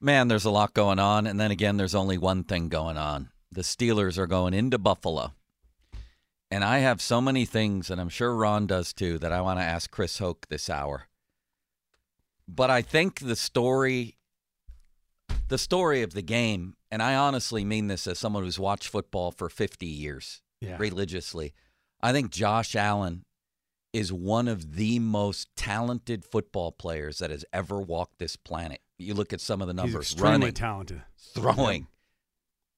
Man, there's a lot going on. And then again, there's only one thing going on. The Steelers are going into Buffalo. And I have so many things, and I'm sure Ron does too, that I want to ask Chris Hoke this hour. But I think the story, the story of the game, and I honestly mean this as someone who's watched football for 50 years Yeah. religiously. I think Josh Allen is one of the most talented football players that has ever walked this planet. You look at some of the He's numbers extremely running, talented. throwing,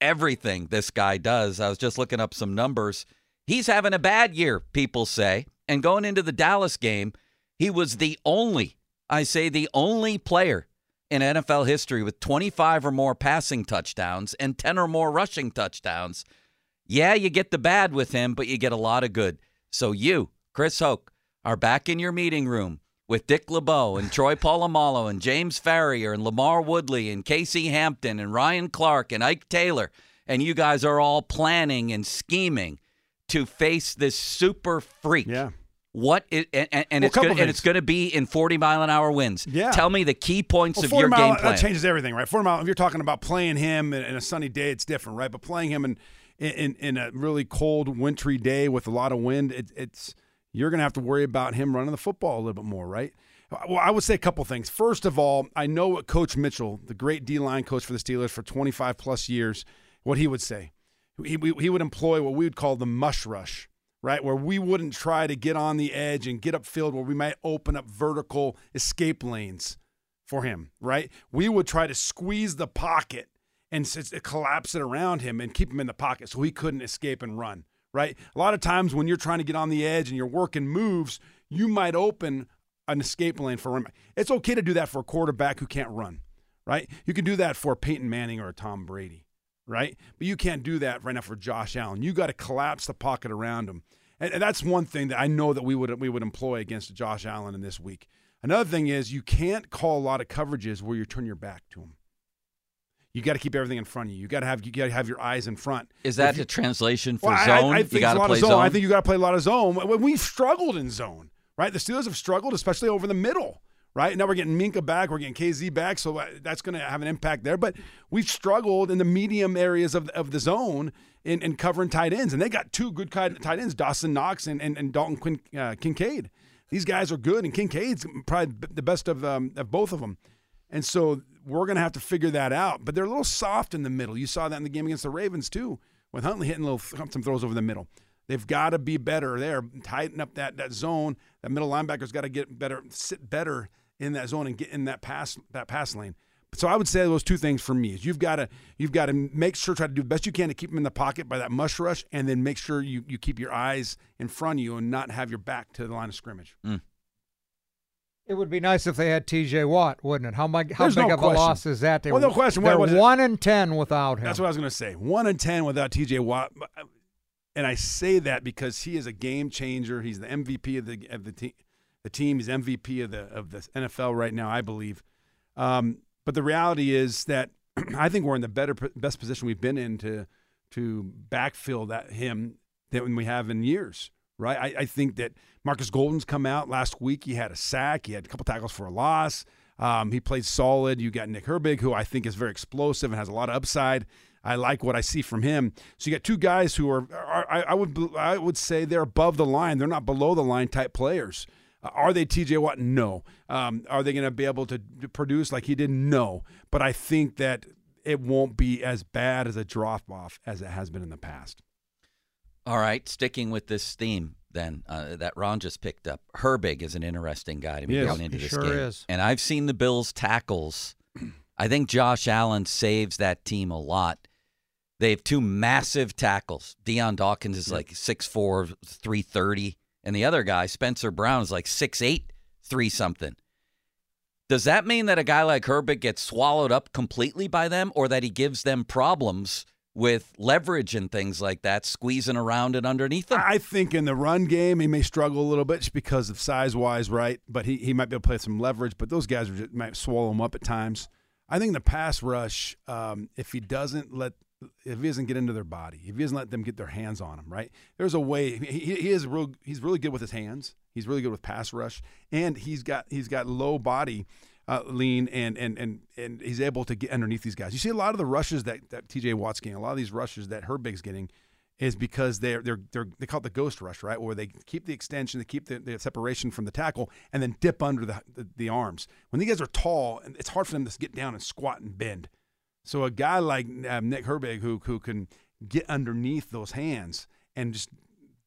everything this guy does. I was just looking up some numbers. He's having a bad year, people say. And going into the Dallas game, he was the only, I say the only player in NFL history with 25 or more passing touchdowns and 10 or more rushing touchdowns. Yeah, you get the bad with him, but you get a lot of good. So you, Chris Hoke, are back in your meeting room with Dick LeBeau and Troy Polamalu and James Farrior and LaMarr Woodley and Casey Hampton and Ryan Clark and Ike Taylor. And you guys are all planning and scheming to face this super freak. Yeah. What is, and, and, and Well, it's gonna, and it's going to be in 40 mile an hour winds. Yeah. Tell me the key points Well, of 40 your mile, game plan. That changes everything, right? 40 mile, if you're talking about playing him in, in a sunny day, it's different, right? But playing him in in, in a really cold, wintry day with a lot of wind, it, it's you're going to have to worry about him running the football a little bit more, right? Well, I would say a couple things. First of all, I know what Coach Mitchell, the great D line coach for the Steelers for 25 plus years, what he would say. He, he would employ what we would call the mush rush, right? Where we wouldn't try to get on the edge and get upfield where we might open up vertical escape lanes for him, right? We would try to squeeze the pocket and collapse it around him and keep him in the pocket so he couldn't escape and run, right? A lot of times when you're trying to get on the edge and you're working moves, you might open an escape lane for him. It's okay to do that for a quarterback who can't run, right? You can do that for Peyton Manning or a Tom Brady, right? But you can't do that right now for Josh Allen. You got to collapse the pocket around him. And, that's one thing that I know that we would we would employ against Josh Allen in this week. Another thing is you can't call a lot of coverages where you turn your back to him. You got to keep everything in front of you. You got to have you got to have your eyes in front. Is that you- a translation for well, zone? I, I you think got it's a to play zone. zone. I think you got to play a lot of zone. We've struggled in zone, right? The Steelers have struggled, especially over the middle, right? Now we're getting Minkah back, we're getting Kazee back, so uh, that's going to have an impact there. But we've struggled in the medium areas of, of the zone in, in covering tight ends, and they got two good tight tight ends, Dawson Knox and, and, and Dalton Quin, uh, Kincaid. These guys are good, and Kincaid's probably the best of, um, of both of them. And so we're going to have to figure that out. But they're a little soft in the middle. You saw that in the game against the Ravens too, with Huntley hitting little some throws over the middle. They've got to be better there, tighten up that that zone. That middle linebacker's got to get better, sit better in that zone and get in that pass that pass lane. So I would say those two things for me is you've got to you've got to make sure try to do the best you can to keep them in the pocket by that mush rush, and then make sure you you keep your eyes in front of you and not have your back to the line of scrimmage. Mm. It would be nice if they had T.J. Watt, wouldn't it? How, mu- how There's big no of question. a loss is that? They Well, no question. They're one and ten without him. That's what I was going to say. One and ten without T.J. Watt, and I say that because he is a game changer. He's the MVP of the of the team. The team. He's MVP of the of the NFL right now, I believe. Um, but the reality is that I think we're in the better best position we've been in to to backfill that him than we have in years. Right. I, I think that Marcus Golden's come out last week. He had a sack. He had a couple tackles for a loss. Um, he played solid. You got Nick Herbig, who I think is very explosive and has a lot of upside. I like what I see from him. So you got two guys who are, are I, I would I would say they're above the line. They're not below the line type players. Uh, are they TJ Watt? No. Um, are they going to be able to d- produce like he did? No. But I think that it won't be as bad as a drop off as it has been in the past. All right, sticking with this theme then uh, that Ron just picked up. Herbig is an interesting guy to be Yes. going into this sure game. is. And I've seen the Bills tackles. I think Josh Allen saves that team a lot. They have two massive tackles. Dion Dawkins is like 6'4", 330, and the other guy, Spencer Brown, is like 6'8", 3 something. Does that mean that a guy like Herbig gets swallowed up completely by them or that he gives them problems with leverage and things like that, squeezing around and underneath them? I think in the run game he may struggle a little bit just because of size wise, right? But he, he might be able to play some leverage. But those guys just, might swallow him up at times. I think in the pass rush, um, if he doesn't let, if he doesn't get into their body, if he doesn't let them get their hands on him, right? There's a way. He he is real. He's really good with his hands. He's really good with pass rush, and he's got he's got low body. Uh, lean and and and and he's able to get underneath these guys. You see a lot of the rushes that, that TJ Watt's getting, a lot of these rushes that Herbig's getting, is because they're they're they're they call it the ghost rush, right? Where they keep the extension, they keep the, the separation from the tackle, and then dip under the, the the arms. When these guys are tall, it's hard for them to get down and squat and bend. So a guy like um, Nick Herbig, who who can get underneath those hands and just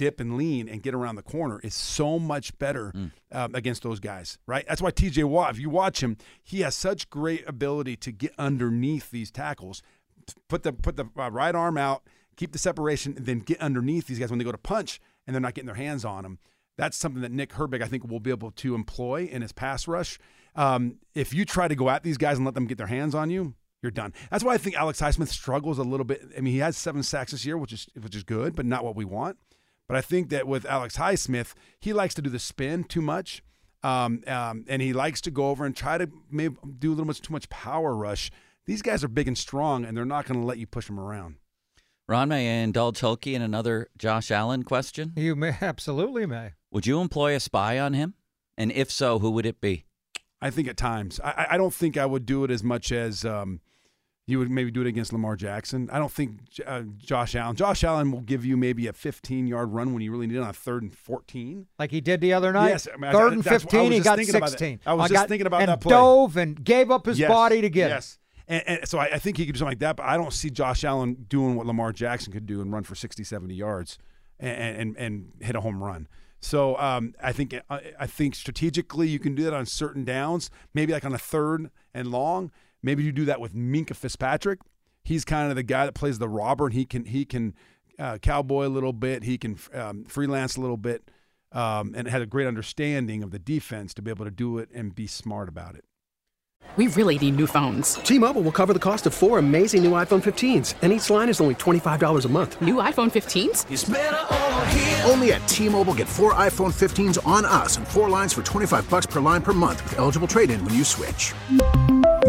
dip and lean and get around the corner, is so much better um, against those guys, right? That's why T.J. Watt, if you watch him, he has such great ability to get underneath these tackles, put the put the uh, right arm out, keep the separation, and then get underneath these guys when they go to punch and they're not getting their hands on them. That's something that Nick Herbig, I think, will be able to employ in his pass rush. Um, if you try to go at these guys and let them get their hands on you, you're done. That's why I think Alex Highsmith struggles a little bit. I mean, he has seven sacks this year, which is which is good, but not what we want. But I think that with Alex Highsmith, he likes to do the spin too much, um, um, and he likes to go over and try to maybe do a little much too much power rush. These guys are big and strong, and they're not going to let you push them around. Ron, may I indulge Hulky in another Josh Allen question? You may absolutely may. Would you employ a spy on him? And if so, who would it be? I think at times. I, I don't think I would do it as much as um, you would maybe do it against Lamar Jackson. I don't think uh, Josh Allen. Josh Allen will give you maybe a 15 yard run when you really need it on a third and 14. Like he did the other night. Yes, I mean, Third and 15, he got thinking about that. 16. I was just got- thinking about and that play. dove and gave up his Yes, body to get it. Yes. And, and so I, I think he could do something like that, but I don't see Josh Allen doing what Lamar Jackson could do and run for 60, 70 yards and, and, and hit a home run. So um, I think I, I think strategically you can do that on certain downs, maybe like on a third and long. Maybe you do that with Minkah Fitzpatrick. He's kind of the guy that plays the robber, and he can he can uh, cowboy a little bit. He can um, freelance a little bit, um, and had a great understanding of the defense to be able to do it and be smart about it. We really need new phones. T-Mobile will cover the cost of four amazing new iPhone 15s, and each line is only $25 a month. New iPhone 15s? Only at T-Mobile get four iPhone 15s on us and four lines for 25 bucks per line per month with eligible trade-in when you switch.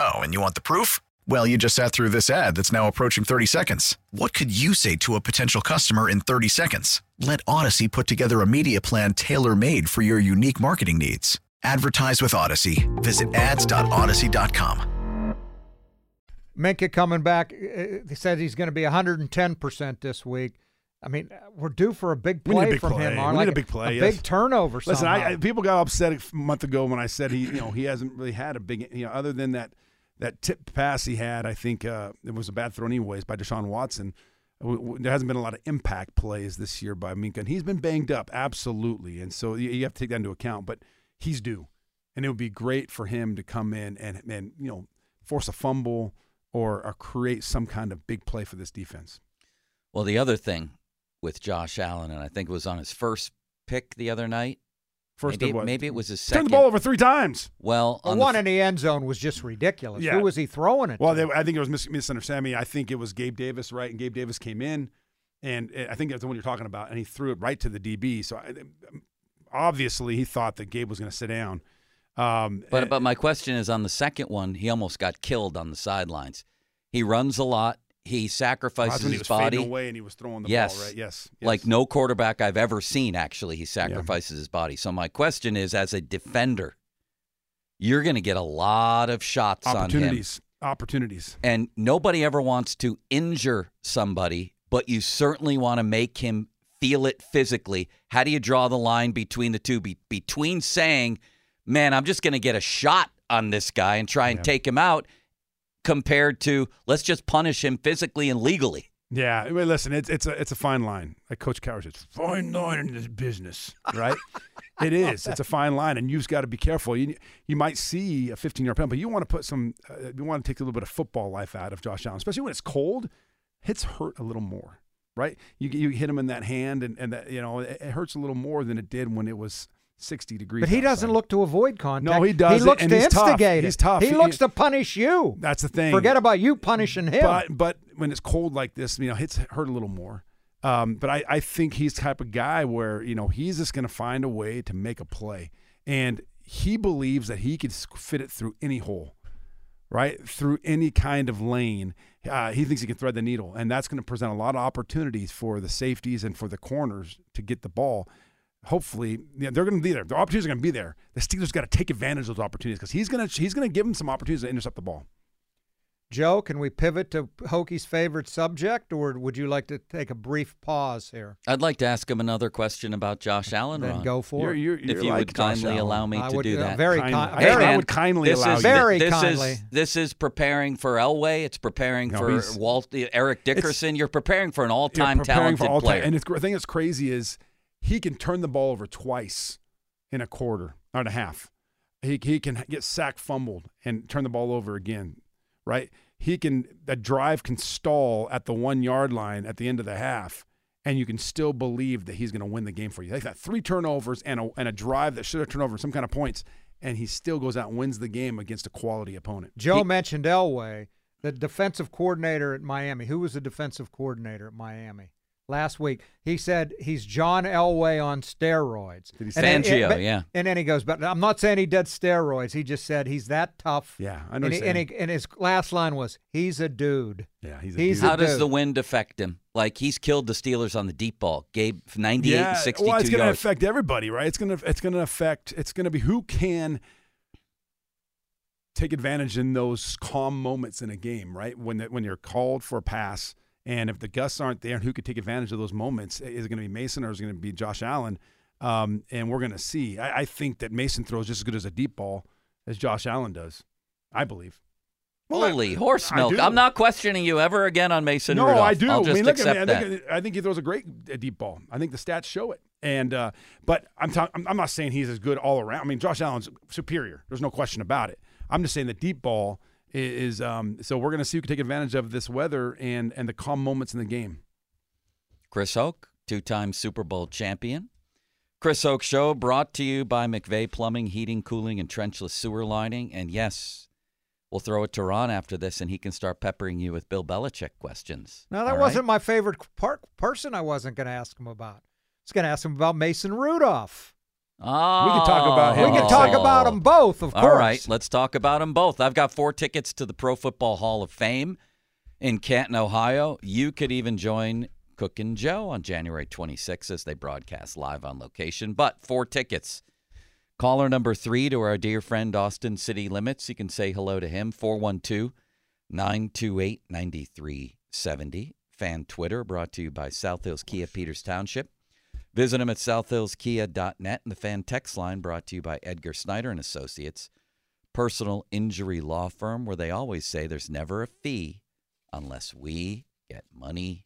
Oh, and you want the proof? Well, you just sat through this ad that's now approaching 30 seconds. What could you say to a potential customer in 30 seconds? Let Audacy put together a media plan tailor made for your unique marketing needs. Advertise with Audacy. Visit ads.audacy.com. Minkah coming back. Uh, he They said he's going to be 110% this week. I mean, we're due for a big We need a play big from play. him. We Arn, need like a big play, A yes. big turnover. Listen, I. I, people got upset a month ago when I said he, you know, he hasn't really had a big, you know, other than that that tip pass he had. I think uh, it was a bad throw anyways by Deshaun Watson. There hasn't been a lot of impact plays this year by Minkah, and he's been banged up, absolutely, and so you, you have to take that into account. But he's due, and it would be great for him to come in and and you know force a fumble or, or create some kind of big play for this defense. Well, the other thing with Josh Allen, and I think it was on his first pick the other night. First maybe, of what? maybe it was his Turned second. the ball over three times. Well, The one the, in the end zone was just ridiculous. Yeah. Who was he throwing it Well, to? they, I think it was mis- misunderstanding me. I think it was Gabe Davis, right? And Gabe Davis came in, and I think that's the one you're talking about, and he threw it right to the DB. So I, obviously, he thought that Gabe was going to sit down. Um, But but my question is on the second one, he almost got killed on the sidelines. He runs a lot. He sacrifices he his was body. away and he was throwing the yes. ball, right? Yes, Like no quarterback I've ever seen actually he sacrifices his body. So my question is as a defender, you're going to get a lot of shots on him. opportunities, opportunities. And nobody ever wants to injure somebody, but you certainly want to make him feel it physically. How do you draw the line between the two? Be- between saying, man, I'm just going to get a shot on this guy and try and Yeah. take him out, compared to let's just punish him physically and legally. Yeah, I mean, listen, it's it's a it's a fine line. Like Coach Cowher says, fine line in this business, right? it is. It's a fine line, and you've got to be careful. You you might see a 15 yard penalty, but you want to put some. Uh, you want to take a little bit of football life out of Josh Allen, especially when it's cold. Hits hurt a little more, right? You you hit him in that hand, and and that you know it, it hurts a little more than it did when it was 60 degrees. but he doesn't look to avoid contact. No, he doesn't, He looks to he's tough. instigate He's tough. He He- looks to punish you. That's the thing. Forget about you punishing him. But but when it's cold like this, you know, it's hurt a little more. Um, but I, I think he's the type of guy where you know he's just going to find a way to make a play, and he believes that he can fit it through any hole, right through any kind of lane. Uh, he thinks he can thread the needle, and that's going to present a lot of opportunities for the safeties and for the corners to get the ball. Hopefully, yeah, they're going to be there. The opportunities are going to be there. The Steelers got to take advantage of those opportunities because he's going to he's going to give them some opportunities to intercept the ball. Joe, can we pivot to Hokie's favorite subject, or would you like to take a brief pause here? I'd like to ask him another question about Josh Allen. Then Ron. go for You're, it. you're, if you're like would Josh kindly Allen. allow me I to would, do uh, that. very Kind- kind, I- I would kindly this allow is you. Very this kindly. is this is preparing for Elway. It's preparing No, for Walt Eric Dickerson. You're preparing for an You're all-time preparing talented for all player. And it's, the thing that's crazy is he can turn the ball over twice in a quarter or and a half. He, he can get sacked, fumbled, and turn the ball over again, right? He can that drive can stall at the one yard line at the end of the half, and you can still believe that he's going to win the game for you. They've got three turnovers and a, and a drive that should have turned over some kind of points, and he still goes out and wins the game against a quality opponent. Joe He- mentioned Elway, the defensive coordinator at Miami. Who was the defensive coordinator at Miami last week? He said he's John Elway on steroids. Did he And say then- Fangio, but- yeah. And then he goes, but I'm not saying he did steroids. He just said he's that tough. Yeah, I know And, he, and, he, and his last line was, "He's a dude." Yeah, he's a he's dude. How does dude. the wind affect him? Like he's killed the Steelers on the deep ball. Gabe 98 yeah, and 62 well, it's going to affect everybody, right? It's going to it's going to affect. It's going to be who can take advantage in those calm moments in a game, right? When the, when you're called for a pass, and if the gusts aren't there, and who could take advantage of those moments? Is it going to be Mason or is it going to be Josh Allen? Um, and we're going to see. I, I think that Mason throws just as good as a deep ball as Josh Allen does. I believe. Well, I- Holy horse milk! I'm not questioning you ever again on Mason no, Rudolph. I do. I'll I just mean, look at accept me. I that. think, I think he throws a great uh, deep ball. I think the stats show it. And uh, but I'm talking. I'm, not saying he's as good all around. I mean, Josh Allen's superior. There's no question about it. I'm just saying the deep ball i- is. um, so we're going to see who can take advantage of this weather and and the calm moments in the game. Chris Hoke, two-time Super Bowl champion. Chris Hoke Show brought to you by McVeigh Plumbing, Heating, Cooling, and Trenchless Sewer Lining. And yes, we'll throw it to Ron after this, and he can start peppering you with Bill Belichick questions. No, that All right? wasn't my favorite part, person. I wasn't going to ask him about. I was going to ask him about Mason Rudolph. Oh, We can talk about oh. him. We can talk about them both, of All course. right, let's talk about them both. I've got four tickets to the Pro Football Hall of Fame in Canton, Ohio. You could even join Cook and Joe on January 26th as they broadcast live on location. But four tickets. Caller number three to our dear friend Austin City Limits. You can say hello to him, 412 928 9370. Fan Twitter brought to you by South Hills Kia Peters Township. Visit them at southhillskia.net and the fan text line brought to you by Edgar Snyder and Associates, personal injury law firm where they always say there's never a fee unless we get money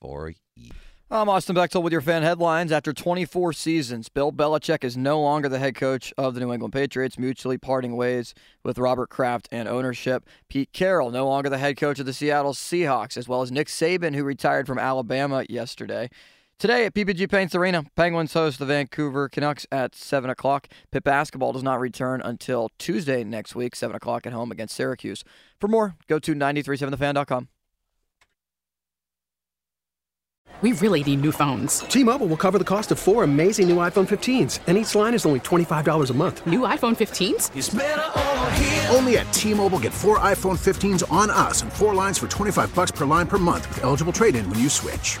for you. I'm Austin Bechtel with your fan headlines. After 24 seasons, Bill Belichick is no longer the head coach of the New England Patriots, mutually parting ways with Robert Kraft and ownership. Pete Carroll, no longer the head coach of the Seattle Seahawks, as well as Nick Saban, who retired from Alabama yesterday. Today at PPG Paints Arena, Penguins host the Vancouver Canucks at 7 o'clock. Pitt basketball does not return until Tuesday next week, 7 o'clock at home against Syracuse. For more, go to 937thefan.com. We really need new phones. T-Mobile will cover the cost of four amazing new iPhone 15s, and each line is only $25 a month. New iPhone 15s? Only at T-Mobile get four iPhone 15s on us and four lines for 25 bucks per line per month with eligible trade-in when you switch.